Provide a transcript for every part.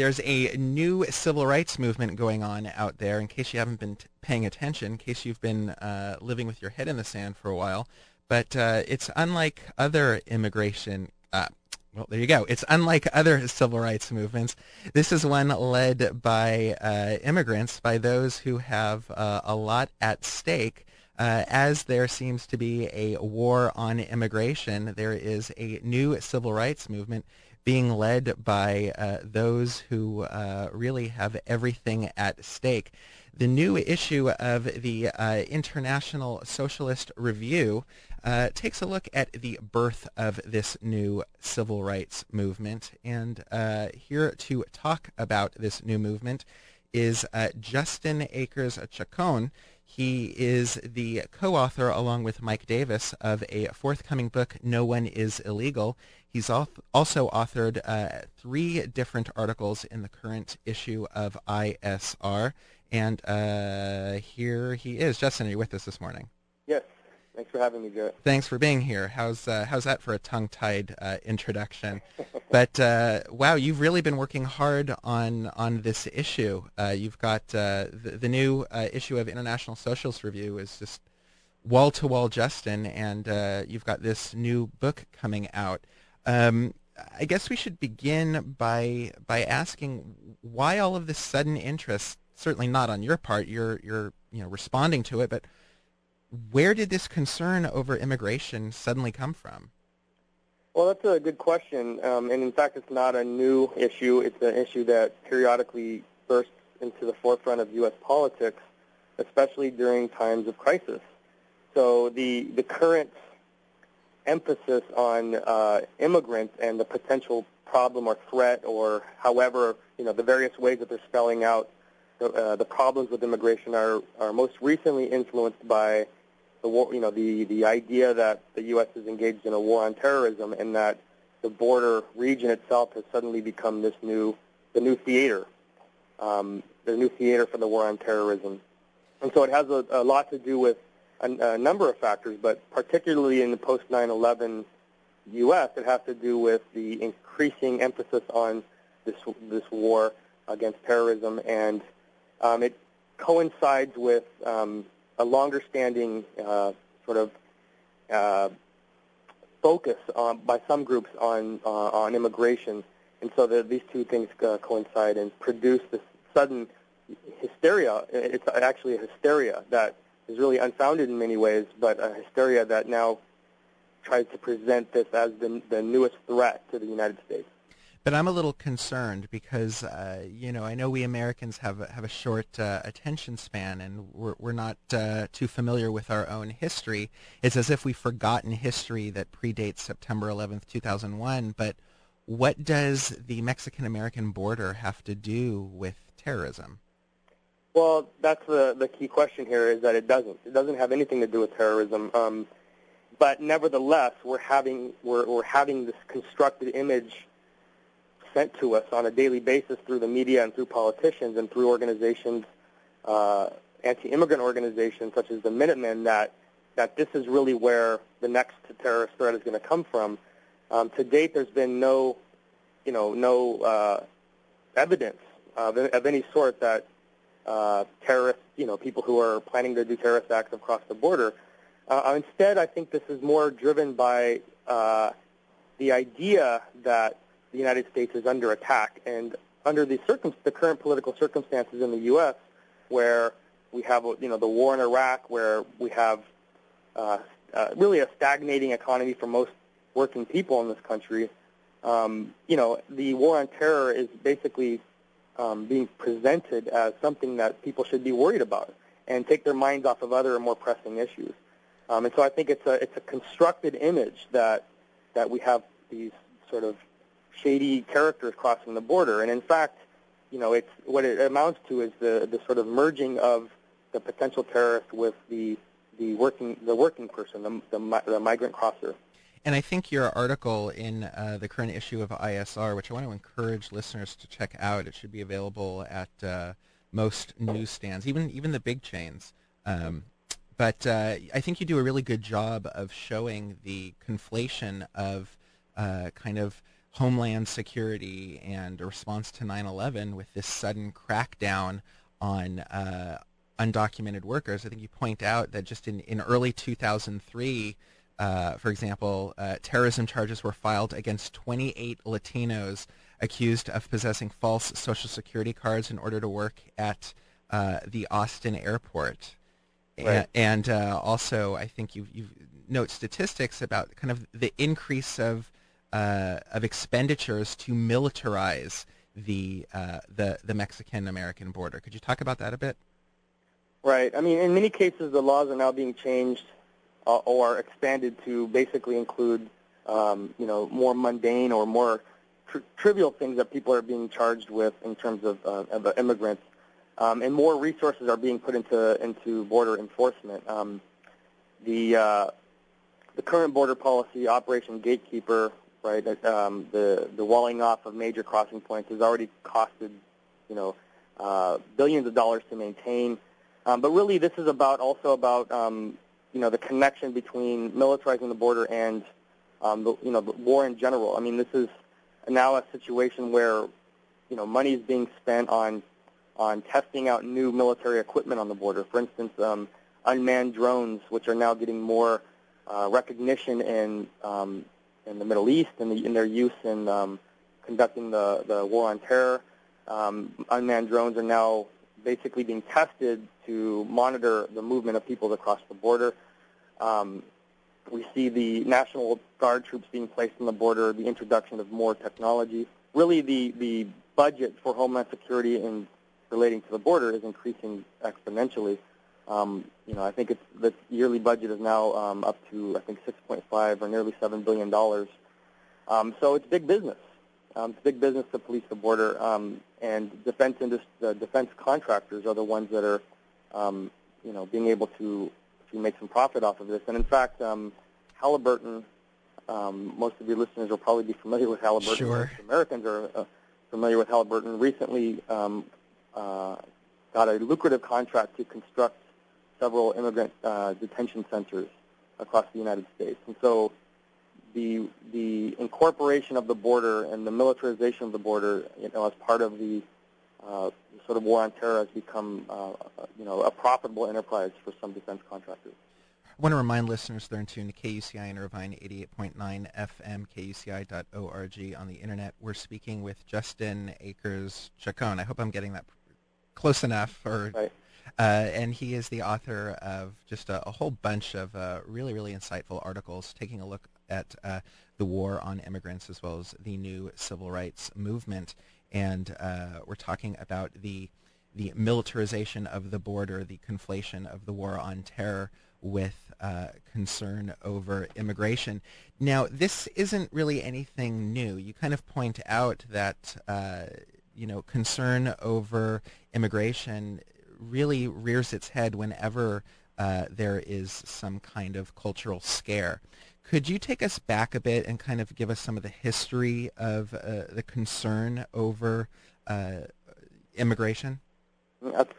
there's a new civil rights movement going on out there. In case you haven't been t- paying attention, in case you've been uh, living with your head in the sand for a while, but uh, it's unlike other immigration. Uh, well, there you go. It's unlike other civil rights movements. This is one led by uh, immigrants, by those who have uh, a lot at stake. Uh, as there seems to be a war on immigration, there is a new civil rights movement being led by uh, those who uh, really have everything at stake. The new issue of the uh, International Socialist Review uh, takes a look at the birth of this new civil rights movement. And uh, here to talk about this new movement is uh, Justin Akers Chacon. He is the co-author, along with Mike Davis, of a forthcoming book, No One is Illegal. He's also authored uh, three different articles in the current issue of ISR. And uh, here he is. Justin, are you with us this morning? Yes. Thanks for having me, Jarrett. Thanks for being here. How's uh, how's that for a tongue-tied uh, introduction? but uh, wow, you've really been working hard on on this issue. Uh, you've got uh, the, the, new uh, issue of International Socialist Review is just wall to wall Justin, and you've got this new book coming out. Um, I guess we should begin by by asking why all of this sudden interest. Certainly not on your part. You're you're you know responding to it, but where did this concern over immigration suddenly come from? Well, that's a good question. Um, and in fact, it's not a new issue. It's an issue that periodically bursts into the forefront of U.S. politics, especially during times of crisis. So the, the current emphasis on uh, immigrants and the potential problem or threat or however, you know, the various ways that they're spelling out the, uh, the problems with immigration are, are most recently influenced by the war, you know, the, the idea that the U.S. is engaged in a war on terrorism and that the border region itself has suddenly become this new, the new theater, um, the new theater for the war on terrorism. And so it has a, a lot to do with a, a number of factors, but particularly in the post 9/11 U.S., it has to do with the increasing emphasis on this this war against terrorism, and um, it coincides with um, a longer-standing uh, sort of uh, focus on, by some groups on uh, on immigration, and so the, these two things uh, coincide and produce this sudden hysteria. It's actually a hysteria that is really unfounded in many ways, but a hysteria that now tries to present this as the, the newest threat to the United States. But I'm a little concerned because uh, you know I know we Americans have a, have a short uh, attention span and we're we're not uh, too familiar with our own history. It's as if we've forgotten history that predates September 11th, 2001. But what does the Mexican American border have to do with terrorism? Well, that's the the key question here is that it doesn't. It doesn't have anything to do with terrorism. Um, but nevertheless, we're having we're we're having this constructed image sent to us on a daily basis through the media and through politicians and through organizations, uh, anti-immigrant organizations such as the Minutemen, that that this is really where the next terrorist threat is going to come from. Um, to date, there's been no, you know, no uh, evidence of, of any sort that uh, terrorists, you know, people who are planning to do terrorist acts across the border. Uh, instead, I think this is more driven by uh, the idea that the United States is under attack. And under the, circum- the current political circumstances in the U.S., where we have you know the war in Iraq, where we have uh, uh, really a stagnating economy for most working people in this country, um, you know the war on terror is basically um, being presented as something that people should be worried about and take their minds off of other more pressing issues. Um, and so I think it's a it's a constructed image that that we have these sort of shady characters crossing the border. And in fact, you know, it's what it amounts to is the the sort of merging of the potential terrorist with the the working the working person, the the, the migrant crosser. And I think your article in uh, the current issue of ISR, which I want to encourage listeners to check out, it should be available at uh, most newsstands, even even the big chains. Um, but uh, I think you do a really good job of showing the conflation of uh, kind of homeland security and a response to 9/11 with this sudden crackdown on uh, undocumented workers. I think you point out that just in, in early 2003, uh, for example, uh, terrorism charges were filed against 28 Latinos accused of possessing false Social Security cards in order to work at uh, the Austin airport. Right. And, uh, also, I think you you note statistics about kind of the increase of uh, of expenditures to militarize the uh, the the Mexican American border. Could you talk about that a bit? Right. I mean, in many cases, the laws are now being changed uh, or expanded to basically include, um, you know, more mundane or more tr- trivial things that people are being charged with in terms of, uh, of immigrants, um, and more resources are being put into into border enforcement. Um, the uh, the current border policy, Operation Gatekeeper, right, um, the the walling off of major crossing points has already costed, you know, uh, billions of dollars to maintain. Um, but really, this is about also about um, you know the connection between militarizing the border and um, the, you know the war in general. I mean, this is now a situation where you know money is being spent on on testing out new military equipment on the border. For instance, um, unmanned drones, which are now getting more uh, recognition in um, in the Middle East and the, in their use in um, conducting the the war on terror. Um, unmanned drones are now basically being tested to monitor the movement of people across the border. Um, we see the National Guard troops being placed on the border, the introduction of more technology. Really, the, the budget for Homeland Security in relating to the border is increasing exponentially. Um, you know, I think it's the yearly budget is now um, up to I think 6.5 or nearly 7 billion dollars. Um, so it's big business. Um, it's big business to police the border, um, and defense industry, uh, defense contractors are the ones that are, um, you know, being able to to make some profit off of this. And in fact, um, Halliburton, um, most of your listeners will probably be familiar with Halliburton. Sure. Most Americans are uh, familiar with Halliburton. Recently, um, uh, got a lucrative contract to construct several immigrant uh, detention centers across the United States. And so the the incorporation of the border and the militarization of the border, you know, as part of the uh, sort of war on terror has become, uh, you know, a profitable enterprise for some defense contractors. I want to remind listeners they're in tune to KUCI in Irvine, 88.9 FM, kuci.org on the internet. We're speaking with Justin Akers Chacon. I hope I'm getting that close enough. Or, right. uh, and he is the author of just a, a whole bunch of uh, really, really insightful articles taking a look at uh, the war on immigrants as well as the new civil rights movement. And uh, we're talking about the the militarization of the border, the conflation of the war on terror with uh, concern over immigration. Now, this isn't really anything new. You kind of point out that uh, you know concern over immigration really rears its head whenever uh, there is some kind of cultural scare. Could you take us back a bit and kind of give us some of the history of uh, the concern over uh, immigration? That's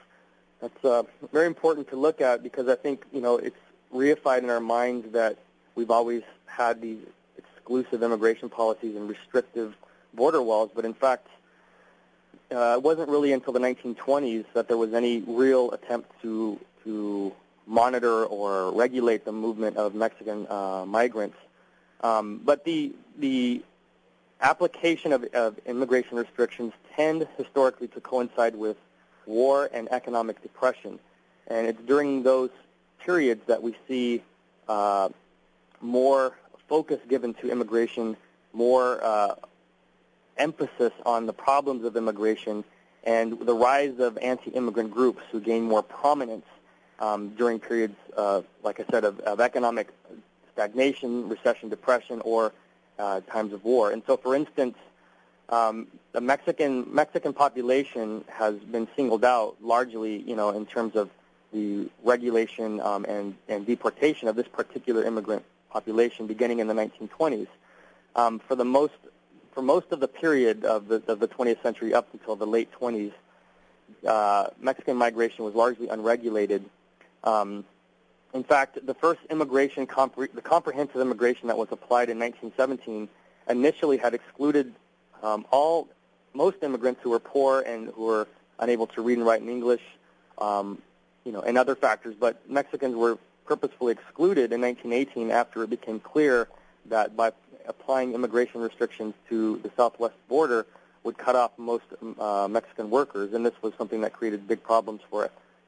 that's uh, very important to look at because I think you know it's reified in our minds that we've always had these exclusive immigration policies and restrictive border walls, but in fact, uh, it wasn't really until the 1920s that there was any real attempt to to monitor or regulate the movement of Mexican uh, migrants. Um, but the the application of, of immigration restrictions tend historically to coincide with war and economic depression, and it's during those periods that we see uh, more focus given to immigration, more uh, emphasis on the problems of immigration, and the rise of anti-immigrant groups who gain more prominence um, during periods, uh, like I said, of, of, economic stagnation, recession, depression, or uh, times of war. And so, for instance, um, the Mexican Mexican population has been singled out largely, you know, in terms of the regulation um, and, and deportation of this particular immigrant population beginning in the 1920s. Um, for the most for most of the period of the, of the 20th century up until the late 20s, uh, Mexican migration was largely unregulated in fact, the first immigration, the comprehensive immigration that was applied in 1917 initially had excluded um, all most immigrants who were poor and who were unable to read and write in English, um, you know, and other factors. But Mexicans were purposefully excluded in 1918 after it became clear that by applying immigration restrictions to the southwest border would cut off most uh, Mexican workers, and this was something that created big problems for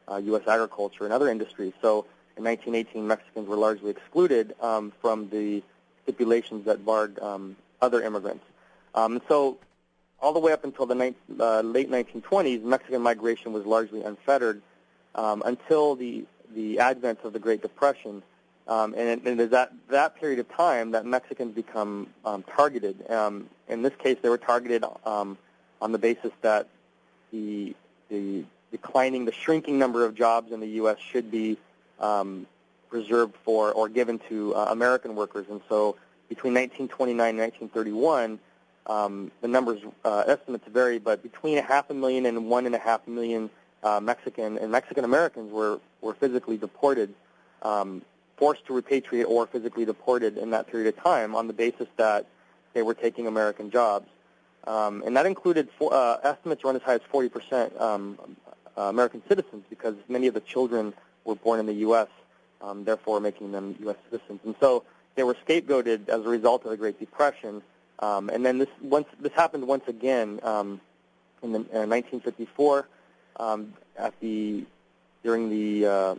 uh, U.S. agriculture and other industries. So in 1918, Mexicans were largely excluded um, from the stipulations that barred um, other immigrants. Um, so all the way up until the ni- uh, late 1920s, Mexican migration was largely unfettered um, until the the advent of the Great Depression. Um, and, it, it is at that period of time that Mexicans become um, targeted. In this case, they were targeted on the basis that the, the declining, the shrinking number of jobs in the U.S. should be um, reserved for or given to uh, American workers. And so between 1929 and 1931, um, the numbers uh, estimates vary, but between a half a million and one and a half million uh, Mexican and Mexican Americans were were physically deported, um, forced to repatriate or physically deported in that period of time on the basis that they were taking American jobs, um, and that included for, uh, estimates run as high as 40 percent um, American citizens because many of the children were born in the U.S., um, therefore making them U.S. citizens. And so they were scapegoated as a result of the Great Depression. Um, and then this once this happened once again um, in the, uh, 1954 um, at the during the uh,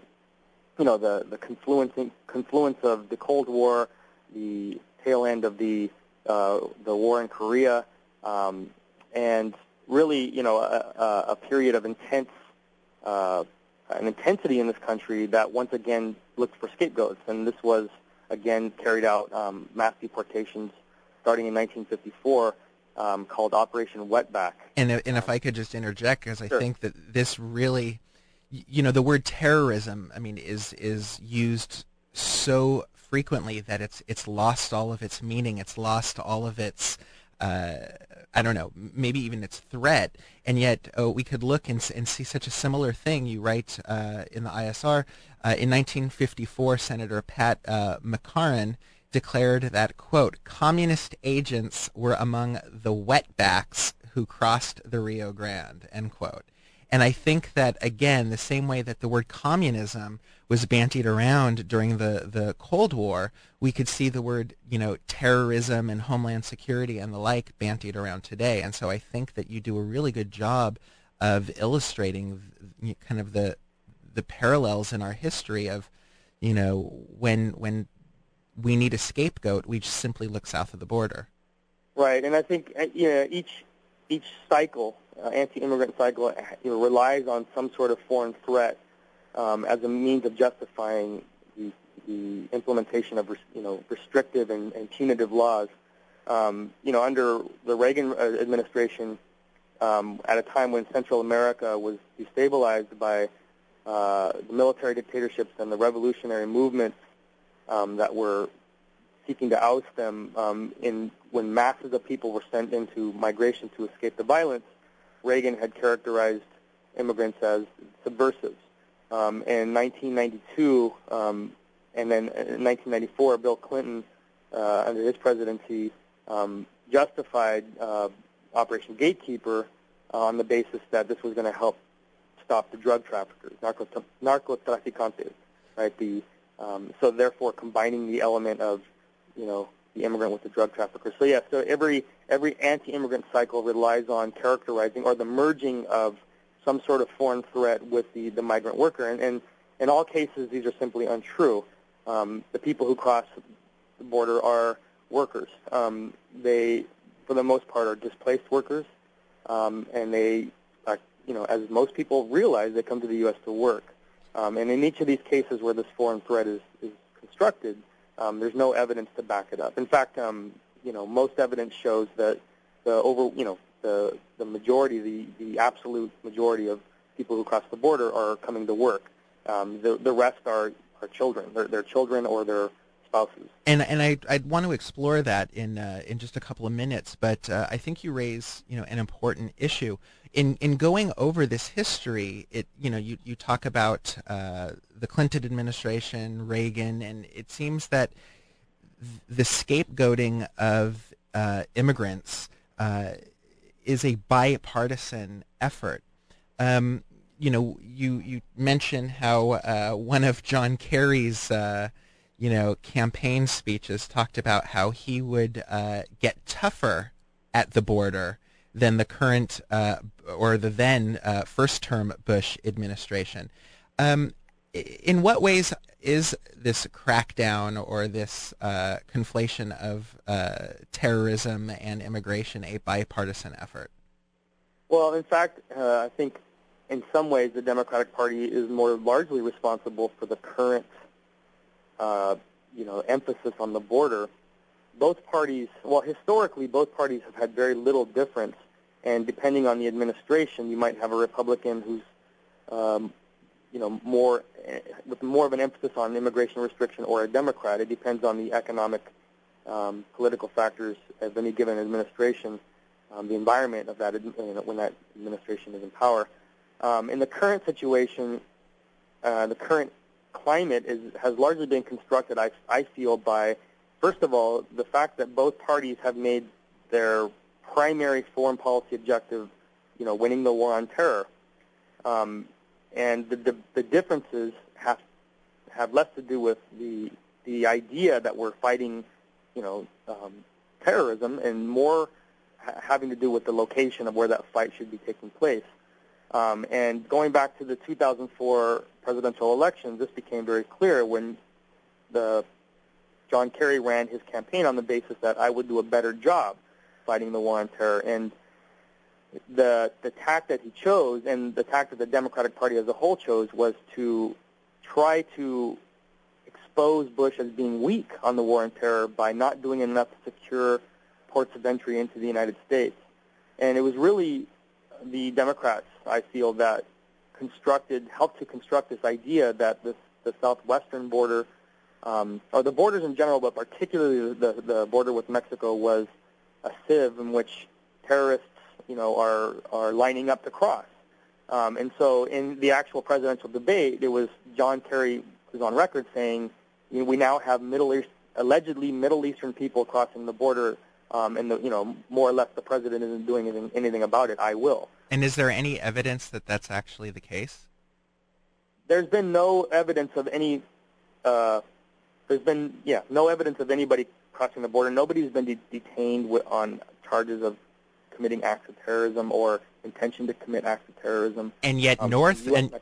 you know the the confluence confluence of the Cold War, the tail end of the uh, the war in Korea, um, and really you know a, a period of intense uh, an intensity in this country that once again looked for scapegoats, and this was again carried out um, mass deportations starting in 1954 um, called Operation Wetback. And, and if I could just interject, because I sure. think that this really, you know, the word terrorism, I mean, is is used so frequently that it's it's lost all of its meaning. It's lost all of its uh, I don't know, maybe even its threat. And yet oh, we could look and, and see such a similar thing. You write uh, in the ISR, uh, in 1954, Senator Pat uh, McCarran declared that, quote, communist agents were among the wetbacks who crossed the Rio Grande, end quote. And I think that, again, the same way that the word communism was bantied around during the, the Cold War, we could see the word, you know, terrorism and homeland security and the like bantied around today. And so I think that you do a really good job of illustrating kind of the the parallels in our history of, you know, when when we need a scapegoat, we just simply look south of the border. Right, and I think uh, you know each each cycle, uh, anti-immigrant cycle, uh, you know, relies on some sort of foreign threat um, as a means of justifying the, the implementation of you know restrictive and, and punitive laws. Um, you know, under the Reagan uh, administration, um, at a time when Central America was destabilized by uh, the military dictatorships and the revolutionary movements um, that were seeking to oust them um, in when masses of people were sent into migration to escape the violence, Reagan had characterized immigrants as subversives. Um, in 1992, um, and then in 1994, Bill Clinton, uh, under his presidency, um, justified uh, Operation Gatekeeper on the basis that this was going to help stop the drug traffickers, narcotraficantes, right? The um, so therefore combining the element of, you know, the immigrant with the drug trafficker. So yeah, so every every anti-immigrant cycle relies on characterizing or the merging of some sort of foreign threat with the, the migrant worker. And, and in all cases, these are simply untrue. Um, the people who cross the border are workers. Um, they, for the most part, are displaced workers, um, and they, are, you know, as most people realize, they come to the U.S. to work. Um, and in each of these cases where this foreign threat is, is constructed, um, there's no evidence to back it up. In fact, um, you know, most evidence shows that the over, you know, the the majority, the the absolute majority of people who cross the border are coming to work. Um, the the rest are are children. They're, they're children or their spouses. And and I I'd want to explore that in uh, in just a couple of minutes, but uh, I think you raise you know an important issue in in going over this history. It you know you you talk about uh, the Clinton administration, Reagan, and it seems that the scapegoating of uh, immigrants uh, is a bipartisan effort. Um, you know, you you mentioned how uh, one of John Kerry's uh, you know campaign speeches talked about how he would uh, get tougher at the border than the current uh, or the then uh, first term Bush administration. Um, in what ways is this crackdown or this uh, conflation of terrorism and immigration a bipartisan effort? Well, in fact, I think in some ways the Democratic Party is more largely responsible for the current, uh, you know, emphasis on the border. Both parties, well, historically, both parties have had very little difference, and depending on the administration, you might have a Republican who's, um, you know, more with more of an emphasis on immigration restriction, or a Democrat. It depends on the economic, um, political factors of any given administration, um, the environment of that you know, when that administration is in power. Um, in the current situation, uh, the current climate is, has largely been constructed, I, I feel, by, first of all, the fact that both parties have made their primary foreign policy objective, you know, winning the war on terror. Um, and the, the, the differences have, have less to do with the, the idea that we're fighting, you know, um, terrorism and more ha- having to do with the location of where that fight should be taking place. Um, and going back to the 2004 presidential elections, this became very clear when the John Kerry ran his campaign on the basis that I would do a better job fighting the war on terror. And the the tack that he chose, and the tack that the Democratic Party as a whole chose, was to try to expose Bush as being weak on the war on terror by not doing enough to secure ports of entry into the United States. And it was really the Democrats, I feel, that constructed, helped to construct this idea that this, the southwestern border, um, or the borders in general, but particularly the, the border with Mexico, was a sieve in which terrorists, you know, are are lining up to cross. Um, and so, in the actual presidential debate, it was John Kerry was on record saying, you know, "We now have Middle East, allegedly Middle Eastern people crossing the border um, and the, you know more or less the president isn't doing anything, anything about it. I will. And is there any evidence that that's actually the case? There's been no evidence of any. Uh, there's been yeah no evidence of anybody crossing the border. Nobody's been de- detained with, on charges of committing acts of terrorism or intention to commit acts of terrorism. And yet, um, north and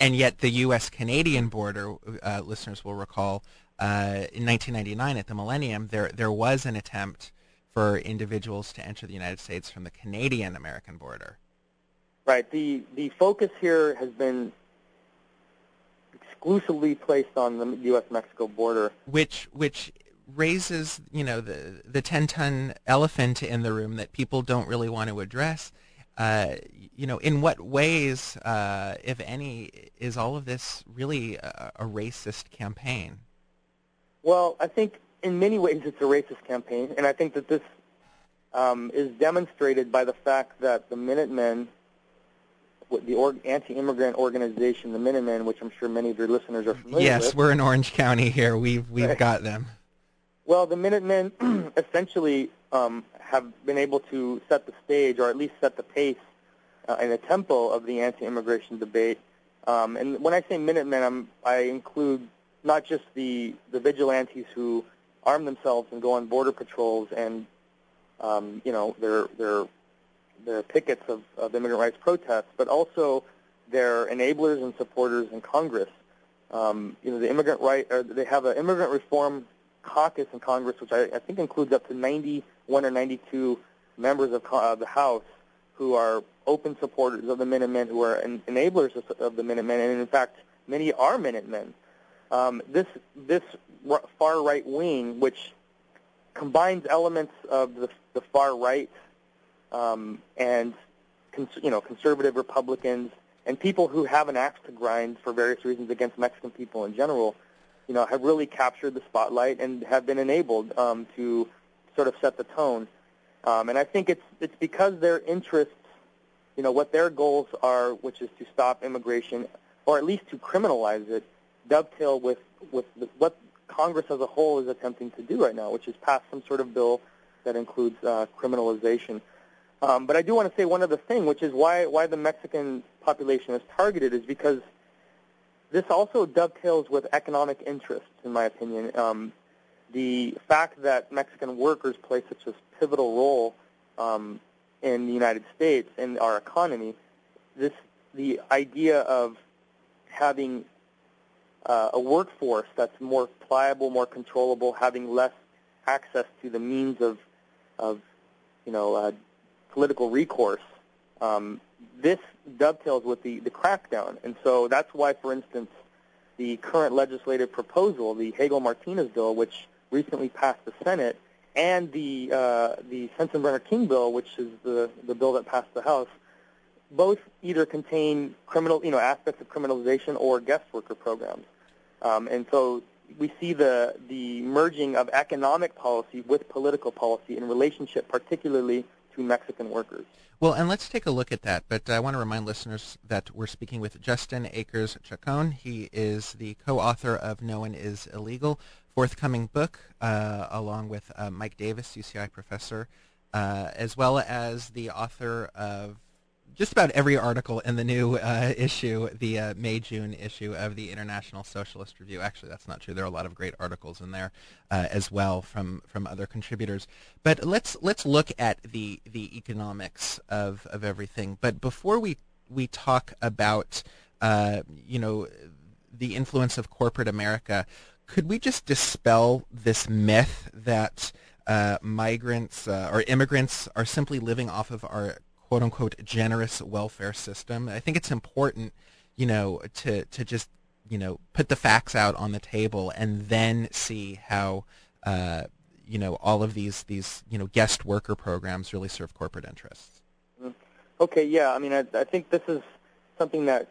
and yet the U.S. Canadian border, uh, listeners will recall, uh, in 1999 at the Millennium, there there was an attempt for individuals to enter the United States from the Canadian-American border. Right. The the focus here has been exclusively placed on the U.S.-Mexico border, which which raises you know the the ten ton elephant in the room that people don't really want to address. Uh, you know, in what ways, uh, if any, is all of this really a, a racist campaign? Well, I think in many ways it's a racist campaign, and I think that this um, is demonstrated by the fact that the Minutemen, the or- anti-immigrant organization, the Minutemen, which I'm sure many of your listeners are familiar yes, with. Yes, we're in Orange County here. We've we've right. got them. Well, the Minutemen essentially um, have been able to set the stage, or at least set the pace uh, and the tempo of the anti-immigration debate. Um, and when I say Minutemen, I'm, I include not just the, the vigilantes who arm themselves and go on border patrols and um, you know their their their pickets of, of immigrant rights protests, but also their enablers and supporters in Congress. Um, you know the immigrant right or they have an immigrant reform caucus in Congress, which I, I think includes up to 91 or 92 members of uh, the House who are open supporters of the Minutemen, who are en- enablers of, of the Minutemen, and in fact, many are Minutemen. Um, this this far right wing, which combines elements of the, the far right um, and cons- you know conservative Republicans and people who have an axe to grind for various reasons against Mexican people in general, you know, have really captured the spotlight and have been enabled um, to sort of set the tone. Um, and I think it's it's because their interests, you know, what their goals are, which is to stop immigration or at least to criminalize it, dovetail with with the, what Congress as a whole is attempting to do right now, which is pass some sort of bill that includes uh, criminalization. Um, but I do want to say one other thing, which is why why the Mexican population is targeted is because this also dovetails with economic interests, in my opinion. Um, the fact that Mexican workers play such a pivotal role um, in the United States in our economy, this the idea of having uh, a workforce that's more pliable, more controllable, having less access to the means of, of you know, uh, political recourse. Um, this dovetails with the, the crackdown, and so that's why, for instance, the current legislative proposal, the Hagel-Martinez bill, which recently passed the Senate, and the uh, the Sensenbrenner-King bill, which is the the bill that passed the House, both either contain criminal, you know, aspects of criminalization or guest worker programs. Um, and so we see the the merging of economic policy with political policy in relationship, particularly to Mexican workers. Well, and let's take a look at that. But I want to remind listeners that we're speaking with Justin Akers Chacon. He is the co-author of No One Is Illegal, forthcoming book, uh, along with uh, Mike Davis, UCI professor, uh, as well as the author of just about every article in the new uh, issue, the uh, May-June issue of the International Socialist Review. Actually, that's not true. There are a lot of great articles in there uh, as well from, from other contributors. But let's let's look at the the economics of, of everything. But before we we talk about uh, you know the influence of corporate America, could we just dispel this myth that uh, migrants uh, or immigrants are simply living off of our quote unquote generous welfare system. I think it's important, you know, to to just you know put the facts out on the table and then see how uh, you know all of these these you know guest worker programs really serve corporate interests. Mm-hmm. Okay, yeah, I mean, I, I think this is something that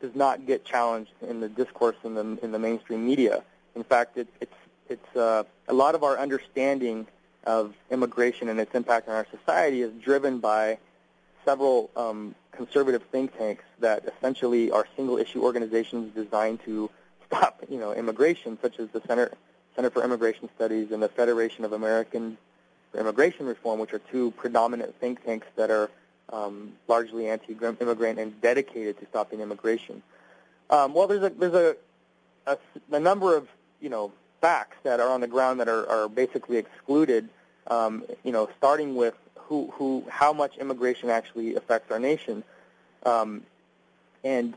does not get challenged in the discourse in the in the mainstream media. In fact, it, it's it's uh, a lot of our understanding of immigration and its impact on our society is driven by several um, conservative think tanks that essentially are single-issue organizations designed to stop, you know, immigration, such as the Center Center for Immigration Studies and the Federation of American Immigration Reform, which are two predominant think tanks that are um, largely anti-immigrant and dedicated to stopping immigration. Um, well, there's a there's a, a, a number of you know facts that are on the ground that are, are basically excluded um, you know, starting with who, who, how much immigration actually affects our nation. Um, and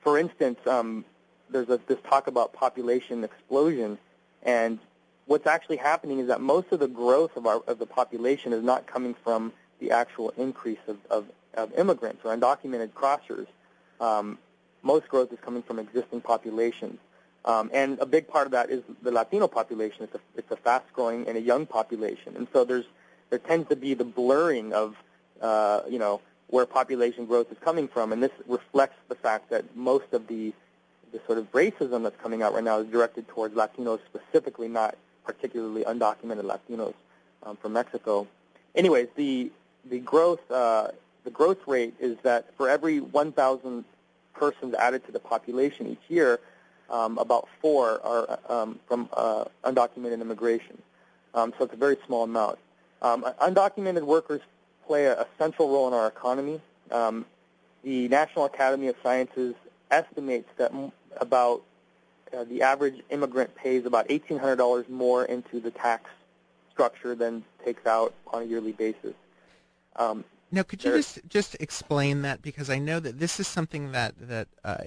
for instance, um, there's a, this talk about population explosion, and what's actually happening is that most of the growth of, our, of the population is not coming from the actual increase of, of, of immigrants or undocumented crossers. Um, most growth is coming from existing populations. Um, and a big part of that is the Latino population. It's a, it's a fast-growing and a young population, and so there's there tends to be the blurring of uh, you know where population growth is coming from, and this reflects the fact that most of the the sort of racism that's coming out right now is directed towards Latinos specifically, not particularly undocumented Latinos um, from Mexico. Anyways, the the growth uh, the growth rate is that for every 1,000 persons added to the population each year, um, about four are um, from uh, undocumented immigration. Um, so it's a very small amount. Um, undocumented workers play a, a, central role in our economy. Um, the National Academy of Sciences estimates that m- about uh, the average immigrant pays about $1,800 more into the tax structure than takes out on a yearly basis. Um, now, could you just just explain that because I know that this is something that that uh,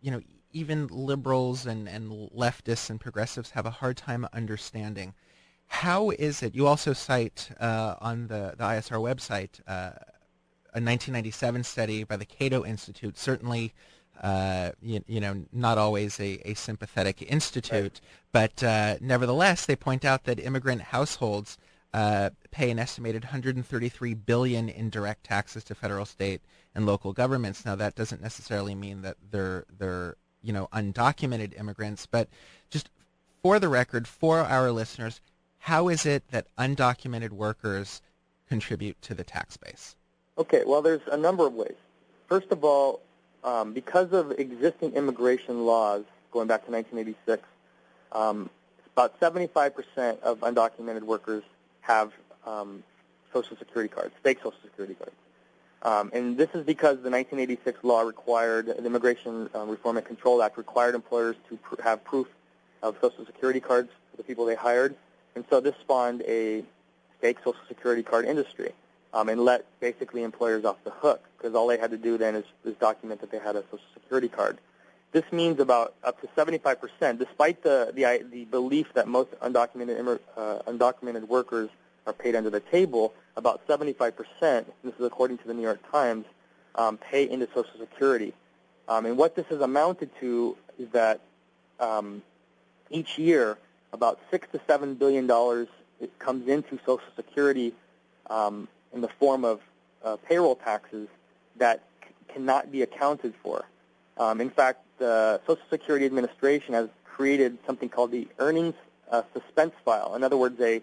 you know even liberals and, and leftists and progressives have a hard time understanding. How is it? You also cite uh, on the, the ISR website uh, a 1997 study by the Cato Institute, certainly uh, you, you, know, not always a, a sympathetic institute, right. but uh, nevertheless, they point out that immigrant households uh, pay an estimated 133 billion in direct taxes to federal, state, and local governments. Now, that doesn't necessarily mean that they're they're you know, undocumented immigrants, but just for the record, for our listeners, how is it that undocumented workers contribute to the tax base? Okay, well, there's a number of ways. First of all, um, because of existing immigration laws going back to 1986, um, about 75% of undocumented workers have um, Social Security cards, fake Social Security cards. Um, and this is because the 1986 law required, the Immigration um, Reform and Control Act required employers to pr- have proof of Social Security cards for the people they hired. And so this spawned a fake Social Security card industry um, and let basically employers off the hook because all they had to do then is, is document that they had a Social Security card. This means about up to 75%, despite the, the, the belief that most undocumented, uh, undocumented workers are paid under the table, about 75%, this is according to the New York Times, um, pay into Social Security. Um, and what this has amounted to is that um, each year, about six to seven billion dollars comes into Social Security um, in the form of uh, payroll taxes that c- cannot be accounted for. Um, in fact, the Social Security Administration has created something called the Earnings uh, Suspense File. In other words, a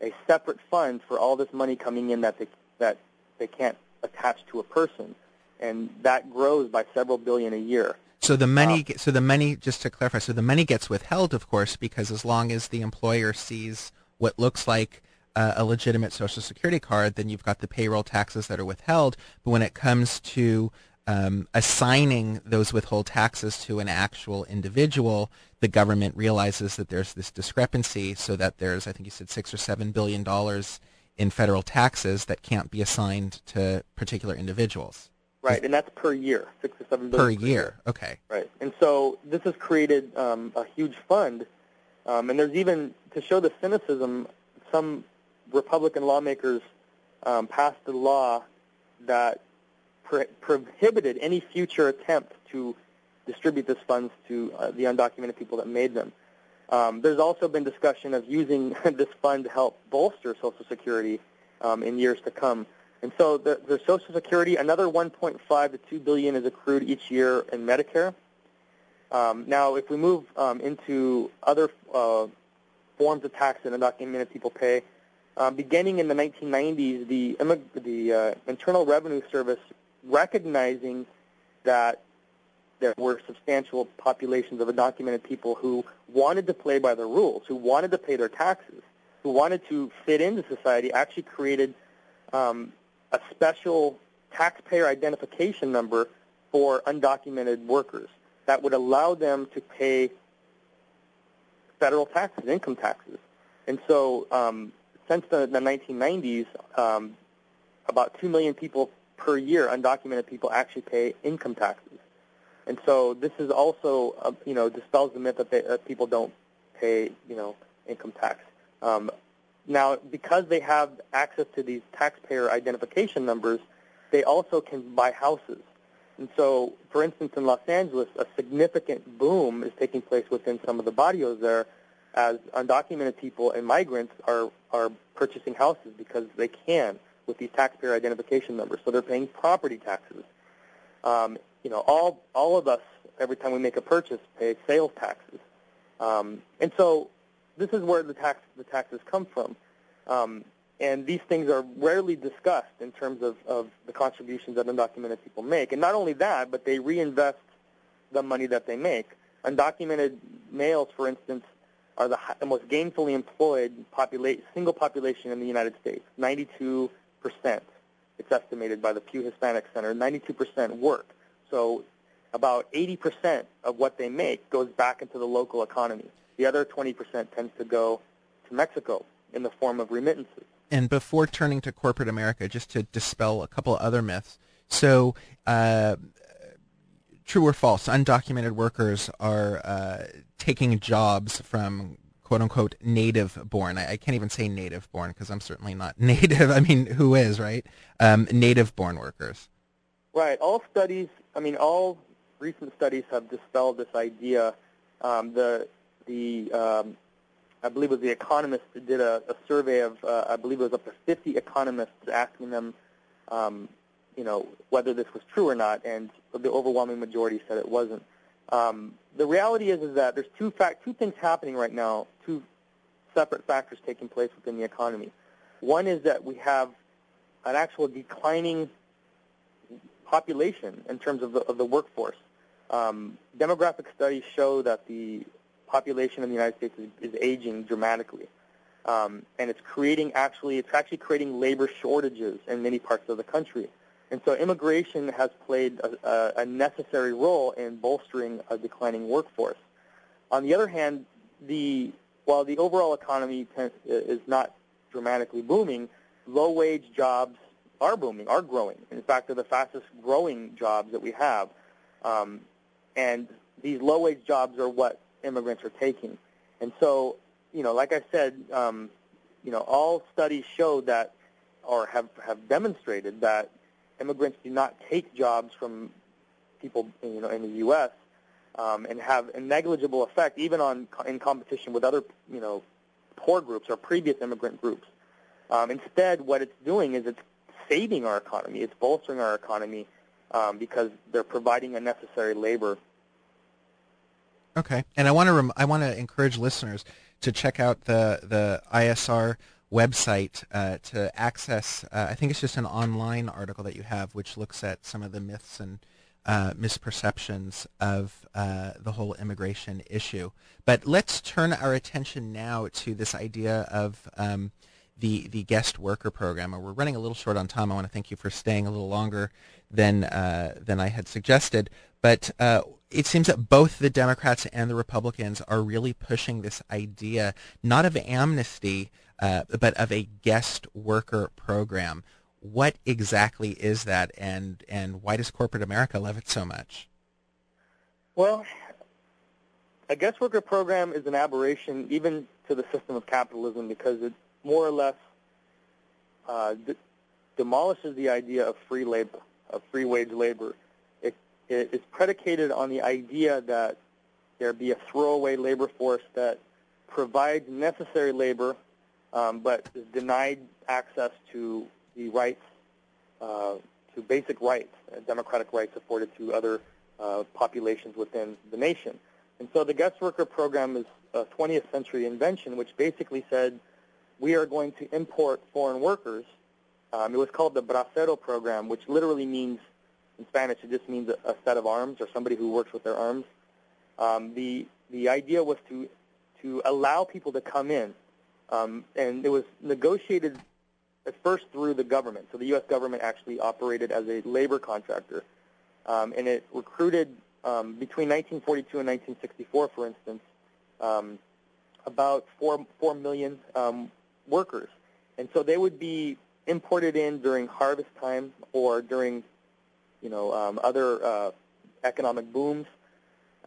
a separate fund for all this money coming in that they that they can't attach to a person, and that grows by several billion a year. So the money, uh, so the money, just to clarify, so the money gets withheld, of course, because as long as the employer sees what looks like uh, a legitimate Social Security card, then you've got the payroll taxes that are withheld. But when it comes to um, assigning those withhold taxes to an actual individual, the government realizes that there's this discrepancy, so that there's, I think you said, six or seven billion dollars in federal taxes that can't be assigned to particular individuals. Right, and that's per year, six or seven billion per, year. year. Okay. Right, and so this has created um, a huge fund, um, and there's even to show the cynicism, some Republican lawmakers um, passed a law that pro- prohibited any future attempt to distribute this funds to uh, the undocumented people that made them. Um, there's also been discussion of using this fund to help bolster Social Security um, in years to come. And so the, the Social Security, another 1.5 to 2 billion is accrued each year in Medicare. Um, now, if we move um, into other uh, forms of tax that undocumented people pay, uh, beginning in the 1990s, the, the uh, Internal Revenue Service recognizing that there were substantial populations of undocumented people who wanted to play by the rules, who wanted to pay their taxes, who wanted to fit into society, actually created um, a special taxpayer identification number for undocumented workers that would allow them to pay federal taxes, income taxes. And so um, since the, the 1990s, um, about 2 million people per year, undocumented people actually pay income taxes. And so this is also, uh, you know, dispels the myth that, they, that people don't pay, you know, income tax. Um, now, because they have access to these taxpayer identification numbers, they also can buy houses. And so, for instance, in Los Angeles, a significant boom is taking place within some of the barrios there as undocumented people and migrants are, are purchasing houses because they can with these taxpayer identification numbers. So they're paying property taxes. Um, you know, all all of us every time we make a purchase pay sales taxes, um, and so this is where the tax the taxes come from. Um, and these things are rarely discussed in terms of, of the contributions that undocumented people make. And not only that, but they reinvest the money that they make. Undocumented males, for instance, are the, most gainfully employed single population in the United States. 92 percent. It's estimated by the Pew Hispanic Center. 92% work. So about 80% of what they make goes back into the local economy. The other 20% tends to go to Mexico in the form of remittances. And before turning to corporate America, just to dispel a couple of other myths. So, uh, true or false, undocumented workers are uh, taking jobs from quote unquote native born. I, I can't even say native born because I'm certainly not native. I mean, who is, right? Um, native born workers. Right. All studies, I mean, all recent studies have dispelled this idea. Um, the, the um, I believe it was The Economist that did a, a survey of, uh, I believe it was up to 50 economists asking them, um, you know, whether this was true or not, and the overwhelming majority said it wasn't. Um, the reality is, is that there's two fact, two things happening right now, two separate factors taking place within the economy. One is that we have an actual declining population in terms of the, of the workforce. Um, demographic studies show that the population in the United States is, is aging dramatically. Um, and it's creating actually, it's actually creating labor shortages in many parts of the country. And so immigration has played a, a, necessary role in bolstering a declining workforce. On the other hand, the while the overall economy is not dramatically booming, low-wage jobs are booming, are growing. In fact, they're the fastest growing jobs that we have. Um, and these low-wage jobs are what immigrants are taking. And so, you know, like I said, um, you know, all studies show that, or have, have demonstrated that immigrants do not take jobs from people, you know, in the U.S um, and have a negligible effect even on in competition with other you know poor groups or previous immigrant groups. Um, instead, what it's doing is it's saving our economy. It's bolstering our economy um, because they're providing a necessary labor. Okay, and I want to rem- I want to encourage listeners to check out the the ISR website uh, to access. Uh, I think it's just an online article that you have, which looks at some of the myths and uh, misperceptions of uh, the whole immigration issue. But let's turn our attention now to this idea of um, the the guest worker program. We're running a little short on time. I want to thank you for staying a little longer than uh, than I had suggested. But uh, it seems that both the Democrats and the Republicans are really pushing this idea, not of amnesty, uh, but of a guest worker program what exactly is that, and and why does corporate America love it so much? Well, a guest worker program is an aberration even to the system of capitalism because it more or less uh, demolishes the idea of free labor, of free wage labor. It, it, it's predicated on the idea that there be a throwaway labor force that provides necessary labor but is denied access to the rights uh, to basic rights, uh, democratic rights afforded to other uh, populations within the nation. And so the guest worker program is a 20th century invention, which basically said we are going to import foreign workers. Um, it was called the bracero program, which literally means, in Spanish, it just means a, a set of arms or somebody who works with their arms. Um, the the idea was to to allow people to come in, um, and it was negotiated at first through the government. So the U.S. government actually operated as a labor contractor, um, and it recruited um, between 1942 and 1964, for instance, um, about four four million um, workers, and so they would be imported in during harvest time or during, you know, um, other uh, economic booms,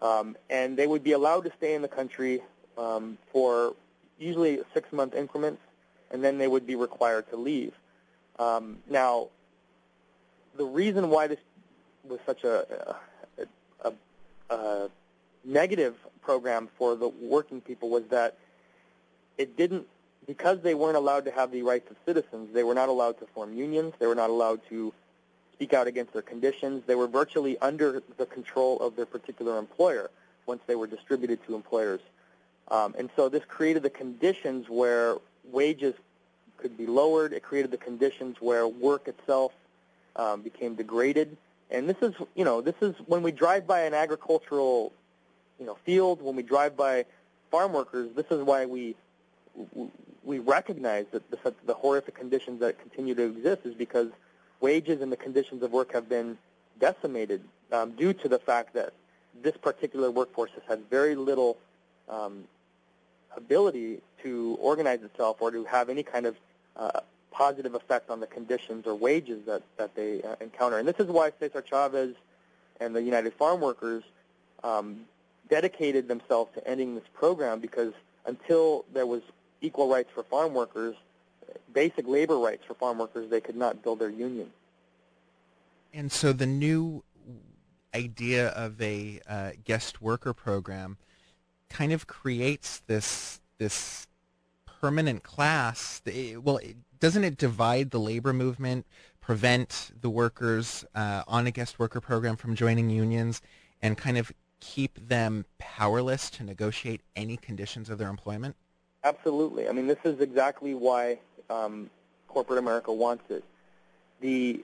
um, and they would be allowed to stay in the country for usually six-month increments and then they would be required to leave. Um, now, the reason why this was such a, a, a, a negative program for the working people was that it didn't, because they weren't allowed to have the rights of citizens, they were not allowed to form unions, they were not allowed to speak out against their conditions, they were virtually under the control of their particular employer once they were distributed to employers. Um, and so this created the conditions where wages could be lowered. It created the conditions where work itself um, became degraded. And this is, you know, this is when we drive by an agricultural, you know, field, when we drive by farm workers, this is why we we recognize that the, the horrific conditions that continue to exist is because wages and the conditions of work have been decimated um, due to the fact that this particular workforce has had very little um, ability to organize itself or to have any kind of uh, positive effect on the conditions or wages that, that they uh, encounter. And this is why Cesar Chavez and the United Farm Workers um, dedicated themselves to ending this program because until there was equal rights for farm workers, basic labor rights for farm workers, they could not build their union. And so the new idea of a uh, guest worker program kind of creates this this permanent class. Well, doesn't it divide the labor movement, prevent the workers uh, on a guest worker program from joining unions, and kind of keep them powerless to negotiate any conditions of their employment? Absolutely. I mean, this is exactly why um, corporate America wants it. The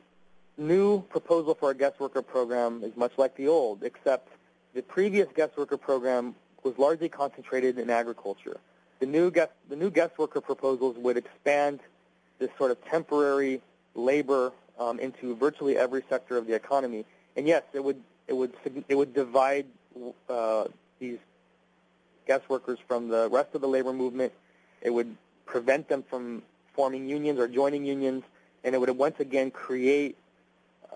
new proposal for a guest worker program is much like the old, except the previous guest worker program was largely concentrated in agriculture. the new guest the new guest worker proposals would expand this sort of temporary labor um, into virtually every sector of the economy. And yes, it would it would it would divide uh, these guest workers from the rest of the labor movement. It would prevent them from forming unions or joining unions, and it would once again create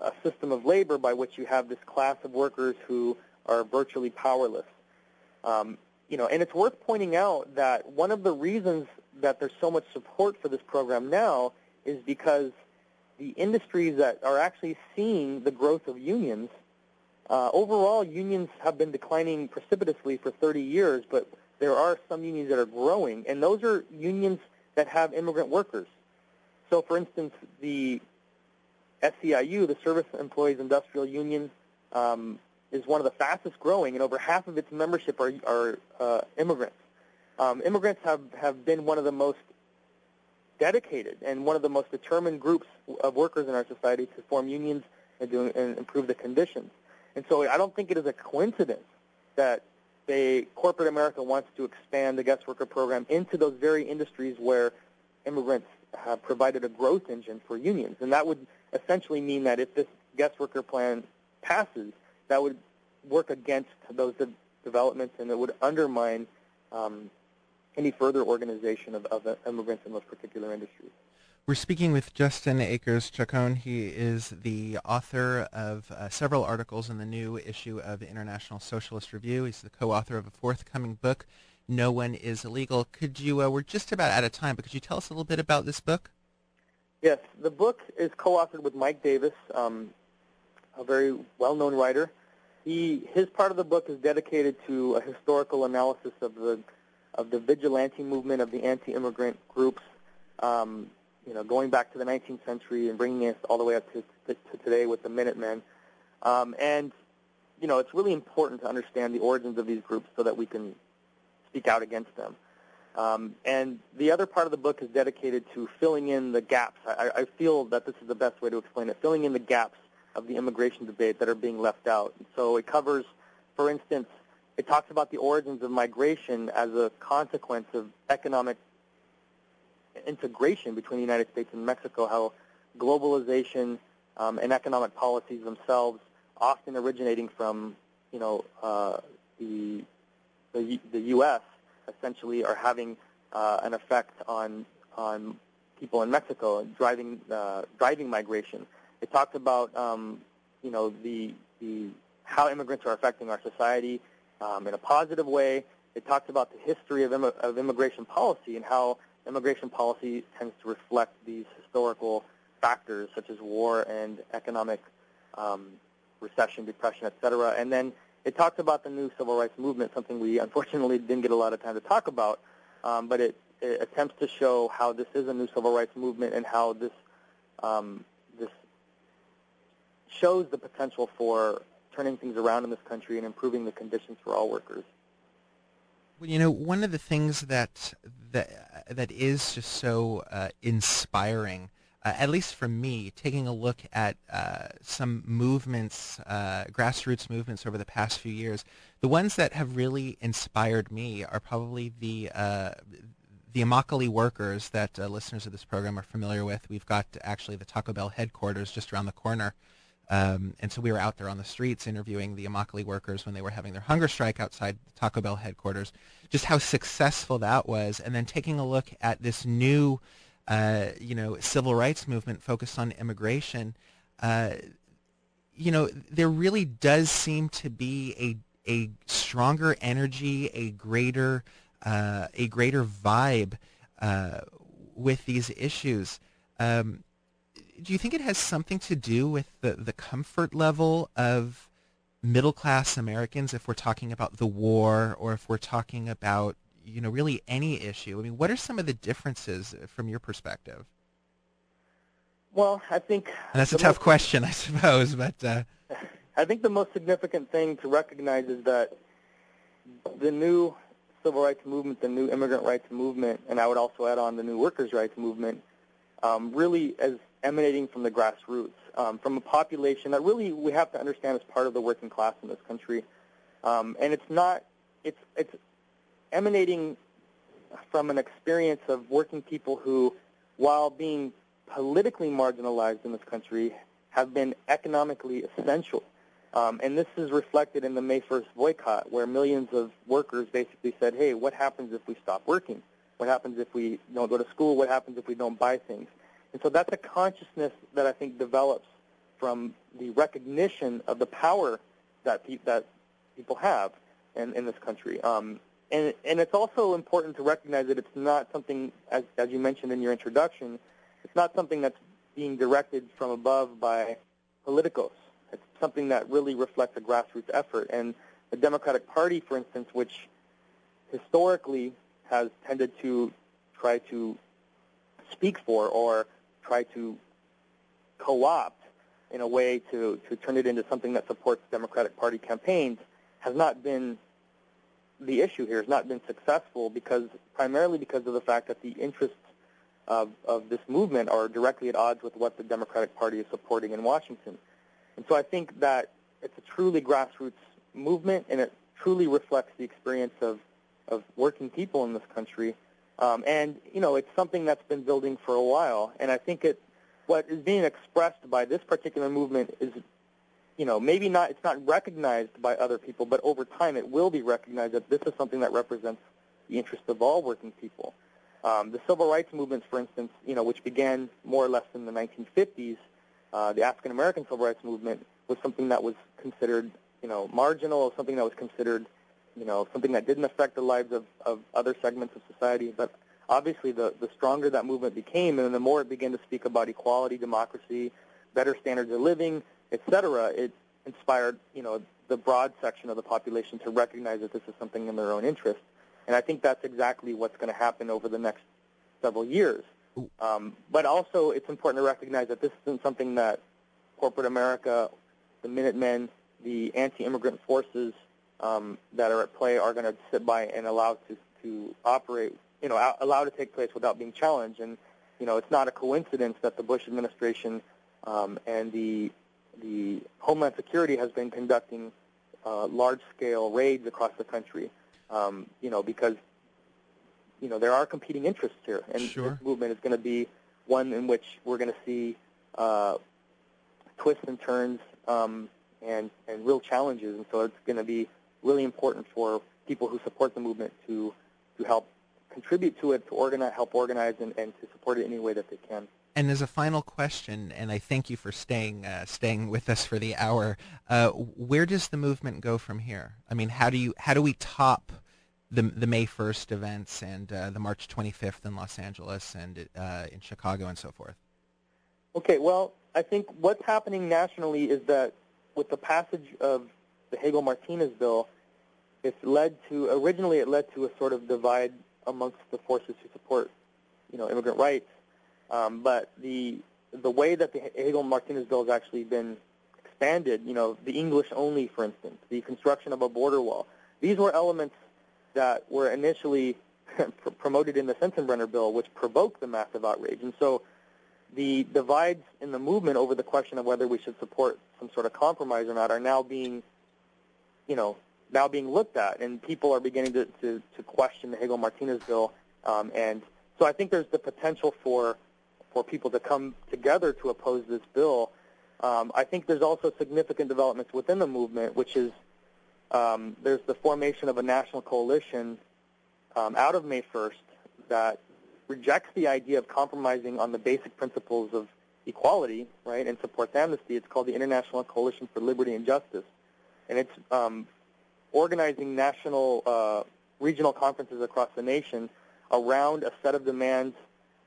a system of labor by which you have this class of workers who are virtually powerless. Um, you know, and it's worth pointing out that one of the reasons that there's so much support for this program now is because the industries that are actually seeing the growth of unions, uh, overall unions have been declining precipitously for 30 years, but there are some unions that are growing, and those are unions that have immigrant workers. So, for instance, the SEIU, the Service Employees Industrial Union, um, is one of the fastest growing, and over half of its membership are, are uh, immigrants. Um, immigrants have, have been one of the most dedicated and one of the most determined groups of workers in our society to form unions and, do, and improve the conditions. And so I don't think it is a coincidence that they, corporate America wants to expand the guest worker program into those very industries where immigrants have provided a growth engine for unions. And that would essentially mean that if this guest worker plan passes, that would work against those de- developments and it would undermine um, any further organization of, of immigrants in those particular industries. We're speaking with Justin Akers Chacon. He is the author of uh, several articles in the new issue of International Socialist Review. He's the co-author of a forthcoming book, No One Is Illegal. Could you, uh, we're just about out of time, but could you tell us a little bit about this book? Yes, the book is co-authored with Mike Davis, um, a very well-known writer. He, his part of the book is dedicated to a historical analysis of the of the vigilante movement of the anti-immigrant groups, um, you know, going back to the 19th century and bringing us all the way up to, to, to today with the Minutemen. Um, and, you know, it's really important to understand the origins of these groups so that we can speak out against them. Um, and the other part of the book is dedicated to filling in the gaps. I, I feel that this is the best way to explain it, filling in the gaps of the immigration debate that are being left out. So it covers, for instance, it talks about the origins of migration as a consequence of economic integration between the United States and Mexico, how globalization um, and economic policies themselves, often originating from, you know, uh, the, the, the U.S., essentially are having uh, an effect on on people in Mexico, driving uh, driving migration. It talks about um, you know the the how immigrants are affecting our society um, in a positive way. It talks about the history of, Im- of immigration policy and how immigration policy tends to reflect these historical factors such as war and economic um, recession, depression, et cetera. And then it talks about the new civil rights movement, something we unfortunately didn't get a lot of time to talk about, um, but it, it, attempts to show how this is a new civil rights movement and how this um, shows the potential for turning things around in this country and improving the conditions for all workers. Well, you know, one of the things that that that is just so uh, inspiring uh, at least for me, taking a look at uh, some movements, uh, grassroots movements over the past few years, the ones that have really inspired me are probably the uh, the Immokalee workers that uh, listeners of this program are familiar with. We've got actually the Taco Bell headquarters just around the corner. Um, and so we were out there on the streets interviewing the Immokalee workers when they were having their hunger strike outside Taco Bell headquarters, just how successful that was, and then taking a look at this new uh, you know, civil rights movement focused on immigration, uh, you know, there really does seem to be a a stronger energy, a greater uh, a greater vibe uh, with these issues. Um, do you think it has something to do with the, the comfort level of middle class Americans if we're talking about the war or if we're talking about you know, really any issue. I mean, what are some of the differences from your perspective? Well, I think and that's a tough question, I suppose, but uh... I think the most significant thing to recognize is that the new civil rights movement, the new immigrant rights movement, and I would also add on the new workers' rights movement, um, really is emanating from the grassroots, um, from a population that really we have to understand as part of the working class in this country. Um, and it's not, it's, it's emanating from an experience of working people who, while being politically marginalized in this country, have been economically essential. Um, and this is reflected in the May 1st boycott, where millions of workers basically said, hey, what happens if we stop working? What happens if we don't go to school? What happens if we don't buy things? And so that's a consciousness that I think develops from the recognition of the power that, pe- that people have in, in this country. Um, and, and it's also important to recognize that it's not something, as, as you mentioned in your introduction, it's not something that's being directed from above by politicos. It's something that really reflects a grassroots effort. And the Democratic Party, for instance, which historically has tended to try to speak for or try to co-opt in a way to, to turn it into something that supports Democratic Party campaigns has not been the issue here has not been successful because primarily because of the fact that the interests of, of this movement are directly at odds with what the Democratic Party is supporting in Washington. And so I think that it's a truly grassroots movement and it truly reflects the experience of, of working people in this country. Um, and, you know, it's something that's been building for a while. And I think it, what is being expressed by this particular movement is you know, maybe not, it's not recognized by other people, but over time it will be recognized that this is something that represents the interest of all working people. Um, the civil rights movements, for instance, you know, which began more or less in the 1950s, uh, the African American civil rights movement was something that was considered, you know, marginal, or something that was considered, you know, something that didn't affect the lives of, of other segments of society. But obviously, the the stronger that movement became, and the more it began to speak about equality, democracy, better standards of living, etc., it inspired, you know, the broad section of the population to recognize that this is something in their own interest. And I think that's exactly what's going to happen over the next several years. Um, but also, it's important to recognize that this isn't something that corporate America, the Minutemen, the anti-immigrant forces um, that are at play are going to sit by and allow to, to operate, you know, allow to take place without being challenged. And, you know, it's not a coincidence that the Bush administration um, and the the Homeland Security has been conducting uh, large-scale raids across the country. Um, you know, because you know there are competing interests here, and sure. this movement is going to be one in which we're going to see uh, twists and turns um, and and real challenges, and so it's going to be really important for people who support the movement to to help contribute to it, to organize, help organize, and, and to support it any way that they can. And as a final question, and I thank you for staying uh, staying with us for the hour. Uh, where does the movement go from here? I mean, how do you how do we top the the May first events and uh, the March 25th in Los Angeles and uh, in Chicago and so forth? Okay, well, I think what's happening nationally is that with the passage of the Hagel-Martinez bill, it's led to originally it led to a sort of divide amongst the forces who support, you know, immigrant rights um, but the the way that the Hagel-Martinez bill has actually been expanded, you know, the English only, for instance, the construction of a border wall, these were elements that were initially promoted in the Sensenbrenner bill, which provoked the massive outrage. And so the divides in the movement over the question of whether we should support some sort of compromise or not are now being, you know, now being looked at, and people are beginning to, to, to question the Hagel-Martinez bill. Um, and so I think there's the potential for for people to come together to oppose this bill. Um, I think there's also significant developments within the movement, which is um, there's the formation of a national coalition um, out of May 1st that rejects the idea of compromising on the basic principles of equality, right, and supports amnesty. It's called the International Coalition for Liberty and Justice, and it's um, organizing national, uh, regional conferences across the nation around a set of demands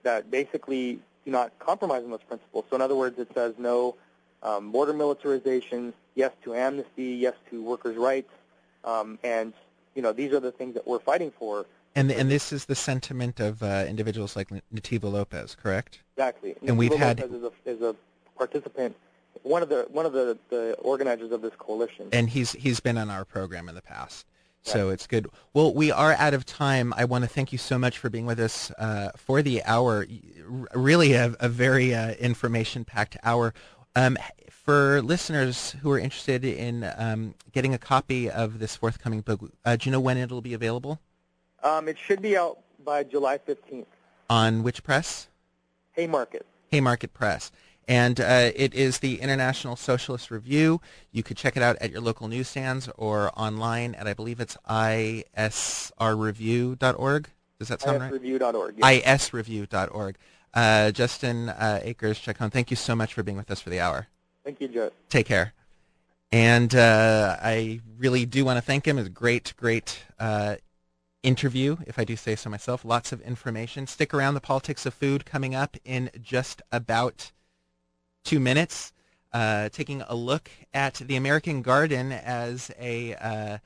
that basically do not compromise on those principles. So in other words, it says no um, border militarization, yes to amnesty, yes to workers' rights, um, and you know these are the things that we're fighting for. And and this is the sentiment of uh, individuals like Nativo Lopez, correct? Exactly. And Nativo we've Lopez had is a, is a participant, one of the one of the, the organizers of this coalition. And he's he's been on our program in the past. So it's good. Well, we are out of time. I want to thank you so much for being with us uh, for the hour. Really a, a very uh, information-packed hour. Um, for listeners who are interested in um, getting a copy of this forthcoming book, uh, do you know when it'll be available? Um, it should be out by July 15th. On which press? Haymarket. Haymarket Press. And uh, it is the International Socialist Review. You could check it out at your local newsstands or online at, I believe it's isrreview.org. Does that sound isreview.org, right? Yes. isreview.org. Uh, Justin uh, Akers, Chacon, thank you so much for being with us for the hour. Thank you, Joe. Take care. And uh, I really do want to thank him. It was a great, great uh, interview, if I do say so myself. Lots of information. Stick around. The politics of food coming up in just about two minutes. Uh, taking a look at the American Garden as a uh,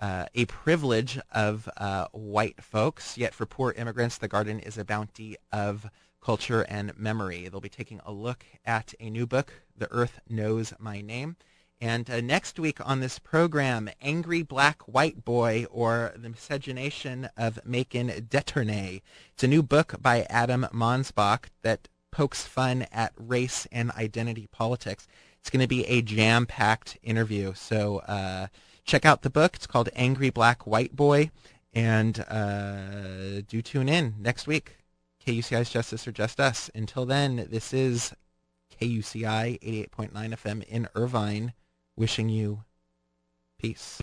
uh, a privilege of uh, white folks, yet for poor immigrants, the garden is a bounty of culture and memory. They'll be taking a look at a new book, The Earth Knows My Name. And uh, next week on this program, Angry Black White Boy or The Miscegenation of Macon Detornay. It's a new book by Adam Mansbach that pokes fun at race and identity politics. It's going to be a jam-packed interview. So uh, check out the book. It's called Angry Black White Boy. And uh, do tune in next week. KUCI's Justice or Just Us. Until then, this is KUCI 88.9 FM in Irvine wishing you peace.